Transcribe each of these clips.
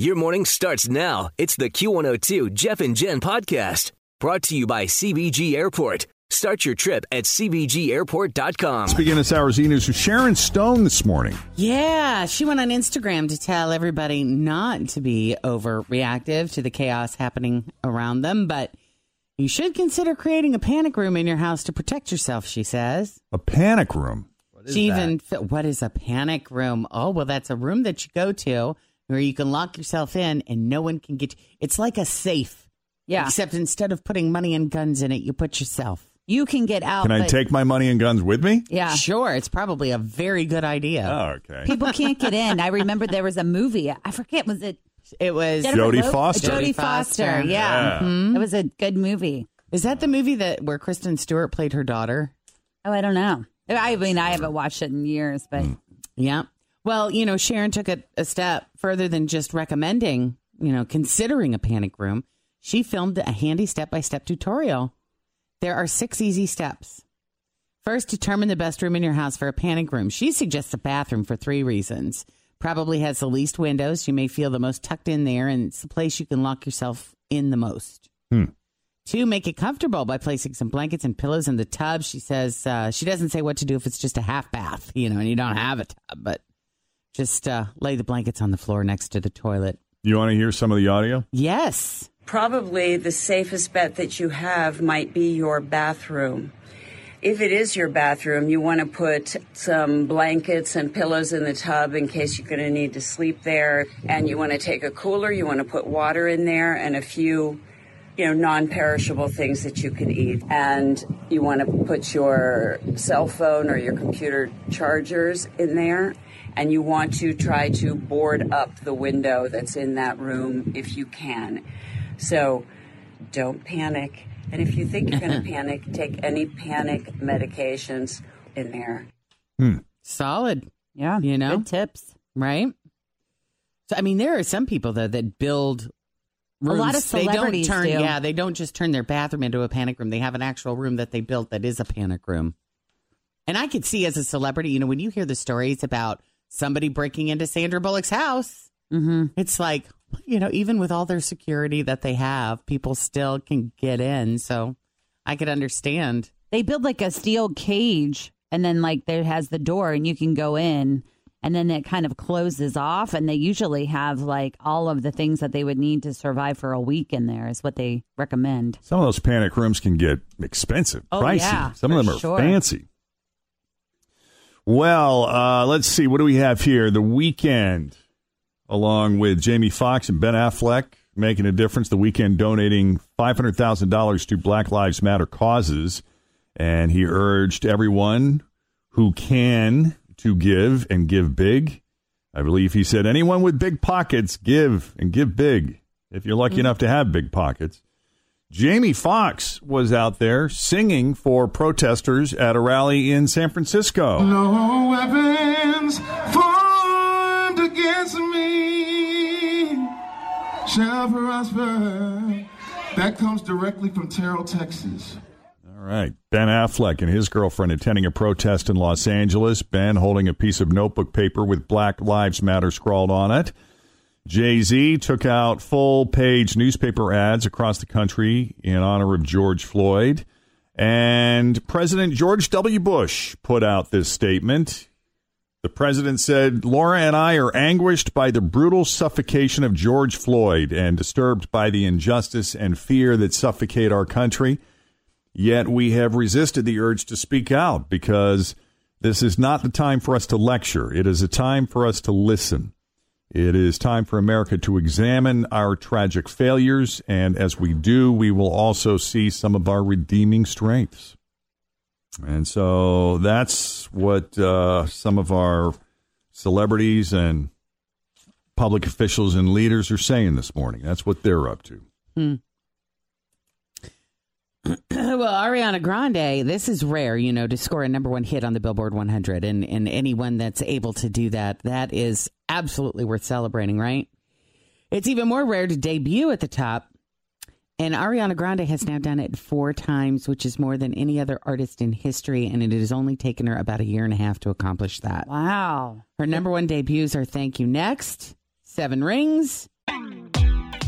Your morning starts now. It's the Q102 Jeff and Jen podcast brought to you by CVG Airport. Start your trip at CVGAirport.com. Speaking of this hour's E News with Sharon Stone this morning. Yeah, she went on Instagram to tell everybody not to be overreactive to the chaos happening around them, but you should consider creating a panic room in your house to protect yourself, she says. A panic room. she even what is a panic room? Oh, well that's a room that you go to where you can lock yourself in and no one can get you. It's like a safe. Yeah. Except instead of putting money and guns in it, you put yourself. You can get out. Can I but- take my money and guns with me? Yeah. Sure, it's probably a very good idea. Oh, okay. People can't get in. I remember there was a movie. I forget. Was it It was Jennifer Jodie Lo- Foster. Jodie Jodie Foster. Foster. Yeah. Yeah. Mhm. It was a good movie. Is that the movie that where Kristen Stewart played her daughter? Oh, I don't know. I mean, I haven't watched it in years, but Yeah. Well, you know, Sharon took it a step further than just recommending, you know, considering a panic room. She filmed a handy step by step tutorial. There are six easy steps. First, determine the best room in your house for a panic room. She suggests a bathroom for three reasons. Probably has the least windows. You may feel the most tucked in there, and it's the place you can lock yourself in the most. Hmm. Two, make it comfortable by placing some blankets and pillows in the tub. She says uh, she doesn't say what to do if it's just a half bath, you know, and you don't have a tub, but just uh, lay the blankets on the floor next to the toilet. You want to hear some of the audio? Yes. Probably the safest bet that you have might be your bathroom. If it is your bathroom, you want to put some blankets and pillows in the tub in case you're going to need to sleep there. And you want to take a cooler, you want to put water in there and a few, you know, non perishable things that you can eat. And you want to put your cell phone or your computer chargers in there. And you want to try to board up the window that's in that room if you can. So don't panic. And if you think you're going to panic, take any panic medications in there. Hmm. Solid, yeah, You know? good tips. right? So, I mean, there are some people, though, that build rooms. lot of they don't celebrities turn, do. Yeah, they don't just turn their bathroom into a panic room. They have an actual room that they built that is a panic room. And I could see as a celebrity, you know, when you hear the stories about somebody breaking into Sandra Bullock's house, Mm-hmm. it's like, you know, even with all their security that they have, people still can get in. So I could understand. They build like a steel cage, and then like there has the door, and you can go in, and then it kind of closes off. And they usually have like all of the things that they would need to survive for a week in there. Is what they recommend. Some of those panic rooms can get expensive, Oh, pricey. yeah, Some of them are sure. fancy. Well, uh, let's see. What do we have here? The Weeknd, along with Jamie Foxx and Ben Affleck, making a difference. The Weeknd donating $500,000 to Black Lives Matter causes. And he urged everyone who can to give and give big. I believe he said, anyone with big pockets, give and give big if you're lucky enough to have big pockets. Jamie Foxx was out there singing for protesters at a rally in San Francisco. No weapons formed against me shall prosper. That comes directly from Terrell, Texas. All right. Ben Affleck and his girlfriend attending a protest in Los Angeles. Ben holding a piece of notebook paper with Black Lives Matter scrawled on it. Jay Z took out full page newspaper ads across the country in honor of George Floyd. And President George W. Bush put out this statement. The president said, Laura and I are anguished by the brutal suffocation of George Floyd and disturbed by the injustice and fear that suffocate our country. Yet we have resisted the urge to speak out because this is not the time for us to lecture. It is a time for us to listen. It is time for America to examine our tragic failures, and as we do, we will also see some of our redeeming strengths. And so that's what uh, some of our celebrities and public officials and leaders are saying this morning. That's what they're up to. Hmm. well, Ariana Grande, this is rare, you know, to score a number one hit on the Billboard 100. And, and anyone that's able to do that, that is absolutely worth celebrating, right? It's even more rare to debut at the top. And Ariana Grande has now done it four times, which is more than any other artist in history. And it has only taken her about a year and a half to accomplish that. Wow. Her number one debuts are Thank You Next, Seven Rings,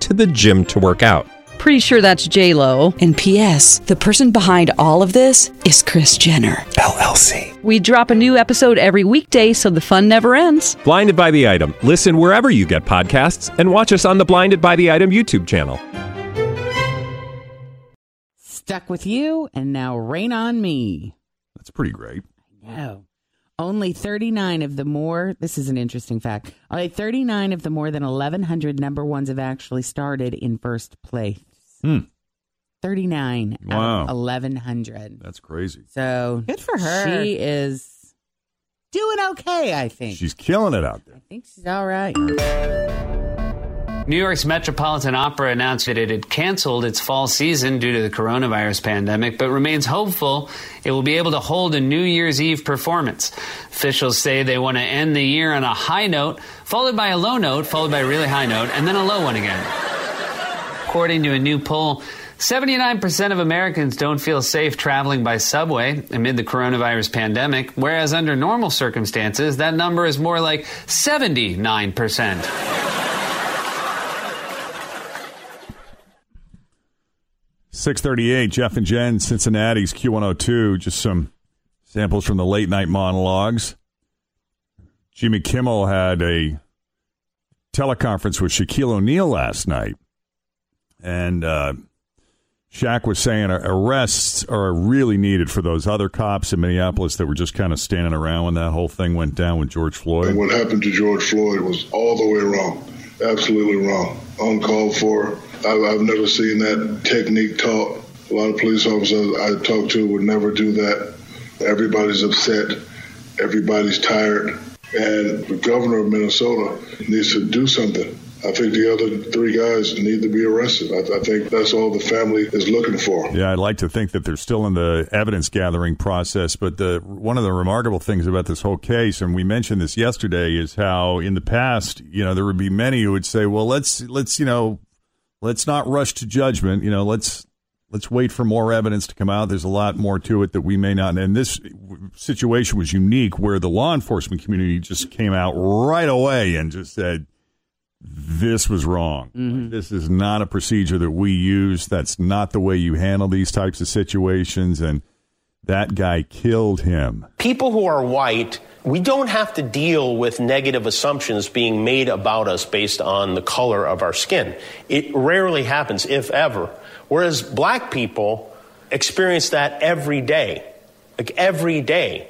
to the gym to work out. Pretty sure that's J Lo. And P.S. The person behind all of this is Kris Jenner LLC. We drop a new episode every weekday, so the fun never ends. Blinded by the item. Listen wherever you get podcasts, and watch us on the Blinded by the Item YouTube channel. Stuck with You, and now Rain on Me. That's pretty great. No. Only 39 of the more, this is an interesting fact, only 39 of the more than 1,100 number ones have actually started in first place. Hmm. 39 Wow. out of 1,100. That's crazy. So Good for her. She is doing okay, I think. She's killing it out there. I think she's all right. New York's Metropolitan Opera announced that it had canceled its fall season due to the coronavirus pandemic, but remains hopeful it will be able to hold a New Year's Eve performance. Officials say they want to end the year on a high note, followed by a low note, followed by a really high note, and then a low one again. According to a new poll, 79% of Americans don't feel safe traveling by subway amid the coronavirus pandemic, whereas under normal circumstances, that number is more like 79%. 638, Jeff and Jen, Cincinnati's Q102. Just some samples from the late night monologues. Jimmy Kimmel had a teleconference with Shaquille O'Neal last night. And uh, Shaq was saying arrests are really needed for those other cops in Minneapolis that were just kind of standing around when that whole thing went down with George Floyd. And what happened to George Floyd was all the way wrong. Absolutely wrong. Uncalled for. I've, never seen that technique taught. A lot of police officers I talked to would never do that. Everybody's upset. Everybody's tired. And the governor of Minnesota needs to do something. I think the other three guys need to be arrested. I, I, think that's all the family is looking for. Yeah, I'd like to think that they're still in the evidence gathering process. But the one of the remarkable things about this whole case, and we mentioned this yesterday, is how in the past, you know, there would be many who would say, "Well, let's let's you know, let's not rush to judgment. You know, let's let's wait for more evidence to come out. There's a lot more to it that we may not." And this situation was unique, where the law enforcement community just came out right away and just said this was wrong. Mm-hmm. This is not a procedure that we use. That's not the way you handle these types of situations. And that guy killed him. People who are white, we don't have to deal with negative assumptions being made about us based on the color of our skin. It rarely happens, if ever. Whereas black people experience that every day. Like every day.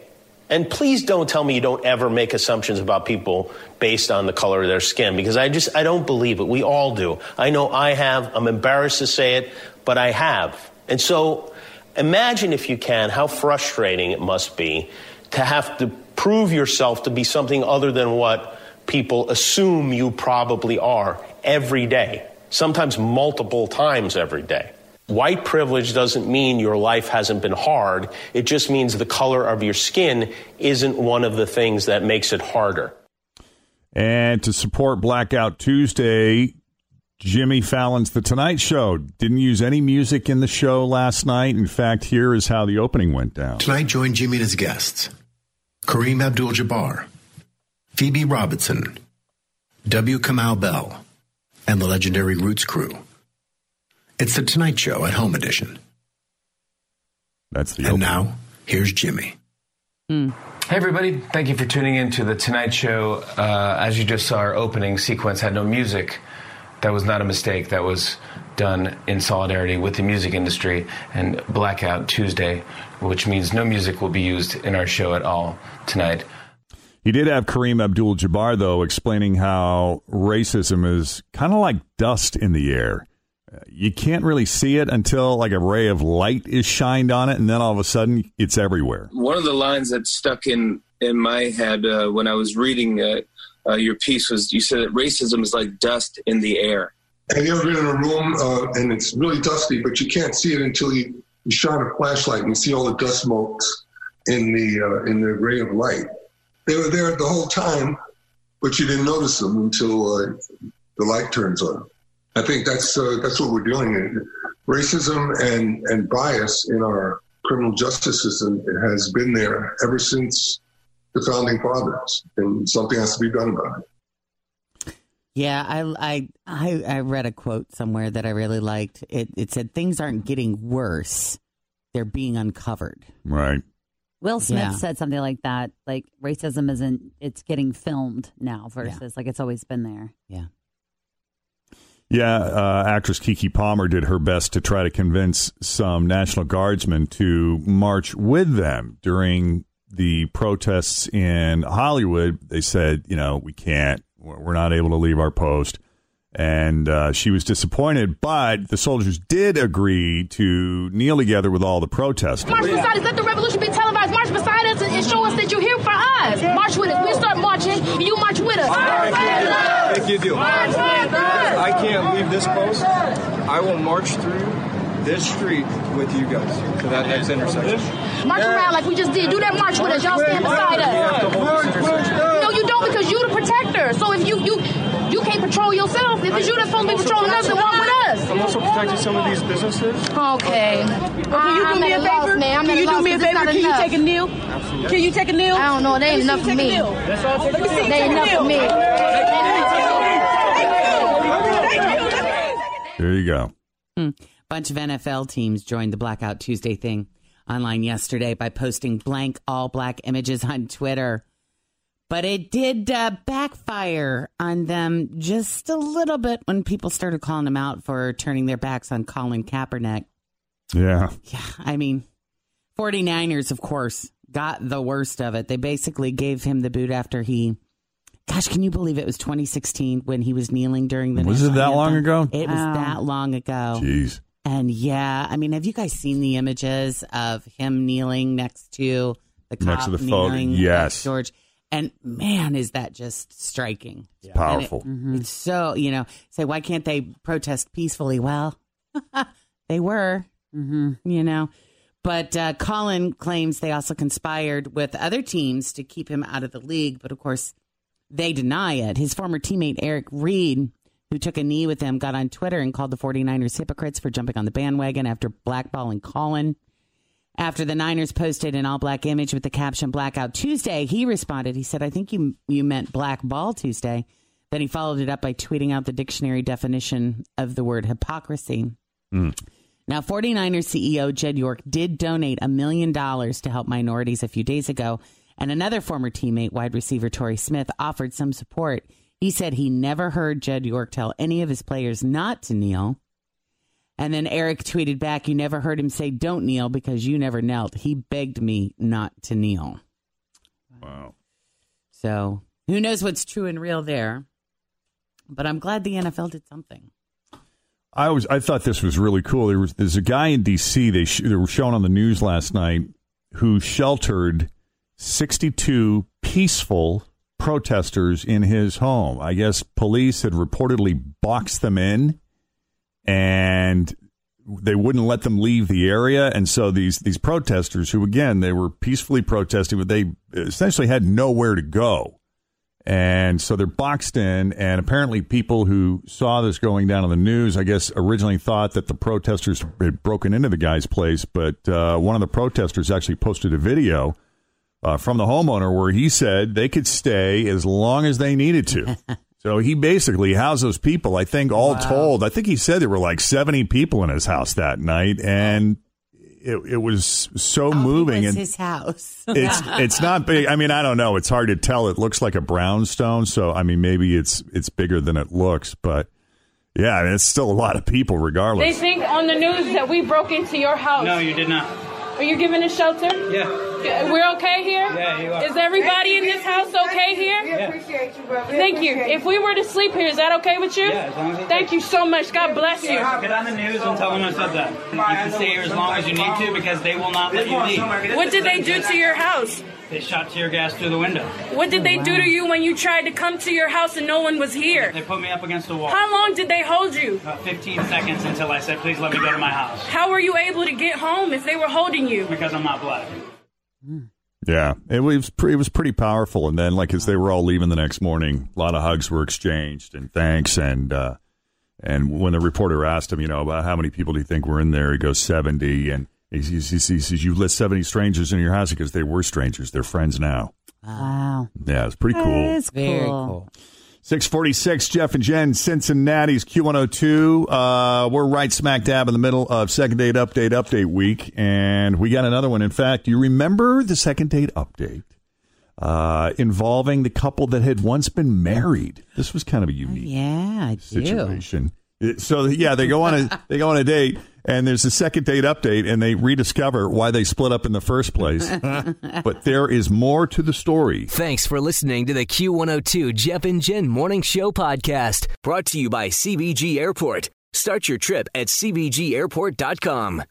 And please don't tell me you don't ever make assumptions about people based on the color of their skin because I just I don't believe it. We all do. I know I have. I'm embarrassed to say it, but I have. And so imagine if you can how frustrating it must be to have to prove yourself to be something other than what people assume you probably are every day. Sometimes multiple times every day. White privilege doesn't mean your life hasn't been hard. It just means the color of your skin isn't one of the things that makes it harder. And to support Blackout Tuesday, Jimmy Fallon's The Tonight Show didn't use any music in the show last night. In fact, here is how the opening went down. Tonight, join Jimmy and his guests Kareem Abdul Jabbar, Phoebe Robinson, W. Kamau Bell, and the legendary Roots crew. It's The Tonight Show at Home Edition. That's the And now, here's Jimmy. Hey, everybody. Thank you for tuning in to The Tonight Show. Uh, as you just saw, our opening sequence had no music. That was not a mistake. That was done in solidarity with the music industry and Blackout Tuesday, which means no music will be used in our show at all tonight. He did have Kareem Abdul Jabbar, though, explaining how racism is kind of like dust in the air. You can't really see it until like a ray of light is shined on it, and then all of a sudden it's everywhere. one of the lines that stuck in in my head uh, when I was reading uh, uh, your piece was you said that racism is like dust in the air. Have you ever been in a room uh, and it's really dusty, but you can't see it until you, you shine a flashlight and you see all the dust smokes in the uh, in the ray of light? They were there the whole time, but you didn't notice them until uh, the light turns on. I think that's uh, that's what we're dealing with. Racism and and bias in our criminal justice system has been there ever since the founding fathers, and something has to be done about it. Yeah, I, I I I read a quote somewhere that I really liked. It it said things aren't getting worse; they're being uncovered. Right. Will Smith Yeah. said something like that, like racism isn't it's getting filmed now versus like it's always been there. Yeah. Yeah, uh, actress Keke Palmer did her best to try to convince some National Guardsmen to march with them during the protests in Hollywood. They said, you know, we can't, we're we're not able to leave our post. And uh, she was disappointed, but the soldiers did agree to kneel together with all the protesters. March beside us. Let the revolution be televised. March beside us and, and show us that you're here for us. March with us. We start marching. You march with us. March with us. Thank you, do. March with us. I can't leave this post. I will march through this street with you guys to that next intersection. March around like we just did. Do that march with us. Y'all stand beside us. No, you don't because you the protector. So if you you you can't patrol yourself, if it's you that's supposed to be patrolling us, then walk with us. I'm also protecting some of these businesses. Okay. Can you do me a favor? Man. I'm Can at you do loss me a 'cause it's favor? not Can you take a kneel? Absolutely. Can you take a kneel? I don't know. They ain't enough for me. That's all Let me see They ain't enough for kneel. me. There you go. Hmm. Bunch of NFL teams joined the Blackout Tuesday thing online yesterday by posting blank all black images on Twitter. But it did uh, backfire on them just a little bit when people started calling them out for turning their backs on Colin Kaepernick. Yeah. Yeah, I mean, 49ers, of course, got the worst of it. They basically gave him the boot after he, gosh, can you believe it was 2016 when he was kneeling during the Was it national that long anthem? ago? It was Wow. that long ago. Jeez. And yeah, I mean, have you guys seen the images of him kneeling next to the cop Next to the photo, kneeling next yes. to George? And man, is that just striking? It's powerful. And it- It's so you know, say why can't they protest peacefully? Well, they were, Mm-hmm. you know. But uh, Colin claims they also conspired with other teams to keep him out of the league. But of course, they deny it. His former teammate Eric Reid, who took a knee with him, got on Twitter and called the 49ers hypocrites for jumping on the bandwagon after blackballing Colin. After the Niners posted an all black image with the caption Blackout Tuesday, he responded. He said, I think you, you meant Black Ball Tuesday. Then he followed it up by tweeting out the dictionary definition of the word hypocrisy. Hmm. Now, 49ers CEO Jed York did donate a million dollars to help minorities a few days ago, and another former teammate, wide receiver Torrey Smith, offered some support. He said he never heard Jed York tell any of his players not to kneel. And then Eric tweeted back, You never heard him say, Don't kneel because you never knelt. He begged me not to kneel. Wow. So who knows what's true and real there? But I'm glad the NFL did something. I was I thought this was really cool. There was there's a guy in D.C. They sh- they were shown on the news last night who sheltered 62 peaceful protesters in his home. I guess police had reportedly boxed them in, and they wouldn't let them leave the area. And so these these protesters, who again they were peacefully protesting, but they essentially had nowhere to go. And so they're boxed in, and apparently, people who saw this going down on the news, I guess, originally thought that the protesters had broken into the guy's place. But uh, one of the protesters actually posted a video uh, from the homeowner where he said they could stay as long as they needed to. so he basically housed those people. I think all told, I think he said there were like 70 people in his house that night. And it, it was so moving. It's and his house. it's it's not big. I mean, I don't know. It's hard to tell. It looks like a brownstone, so I mean, maybe it's it's bigger than it looks, but yeah, I mean, it's still a lot of people, regardless. They think on the news that we broke into your house. No, you did not. Are you giving a shelter? Yeah. We're okay here? Yeah, you are. Is everybody in this house okay here? Yeah. appreciate you, brother. Thank you. If we were to sleep here, is that okay with you? Yeah, as long as Thank you so much. God bless you. Get on the news and tell them I said that. You can stay here as long as you need to because they will not let you leave. What did they do to your house? They shot tear gas through the window. What did they do to you when you tried to come to your house and no one was here? They put me up against the wall. How long did they hold you? About 15 seconds until I said, please let me go to my house. How were you able to get home if they were holding you? Because I'm not black. Yeah, it was pre- it was pretty powerful. And then, like as they were all leaving the next morning, a lot of hugs were exchanged and thanks. And uh, and when the reporter asked him, you know, about how many people do you think were in there, he goes seventy. And he, he, he, he says, "You list seventy strangers in your house because they were strangers. They're friends now." Wow. Yeah, it's pretty cool. That is Very cool. Cool. 646, Jeff and Jen, Cincinnati's Q102. Uh, we're right smack dab in the middle of second date update update week. And we got another one. In fact, you remember the second date update uh, involving the couple that had once been married? This was kind of a unique Yeah, I situation. It- So yeah, they go on a they go on a date, and there's a second date update, and they rediscover why they split up in the first place. but there is more to the story. Thanks for listening to the Q102 Jeff and Jen Morning Show podcast, brought to you by CVG Airport. Start your trip at CVGAirport.com.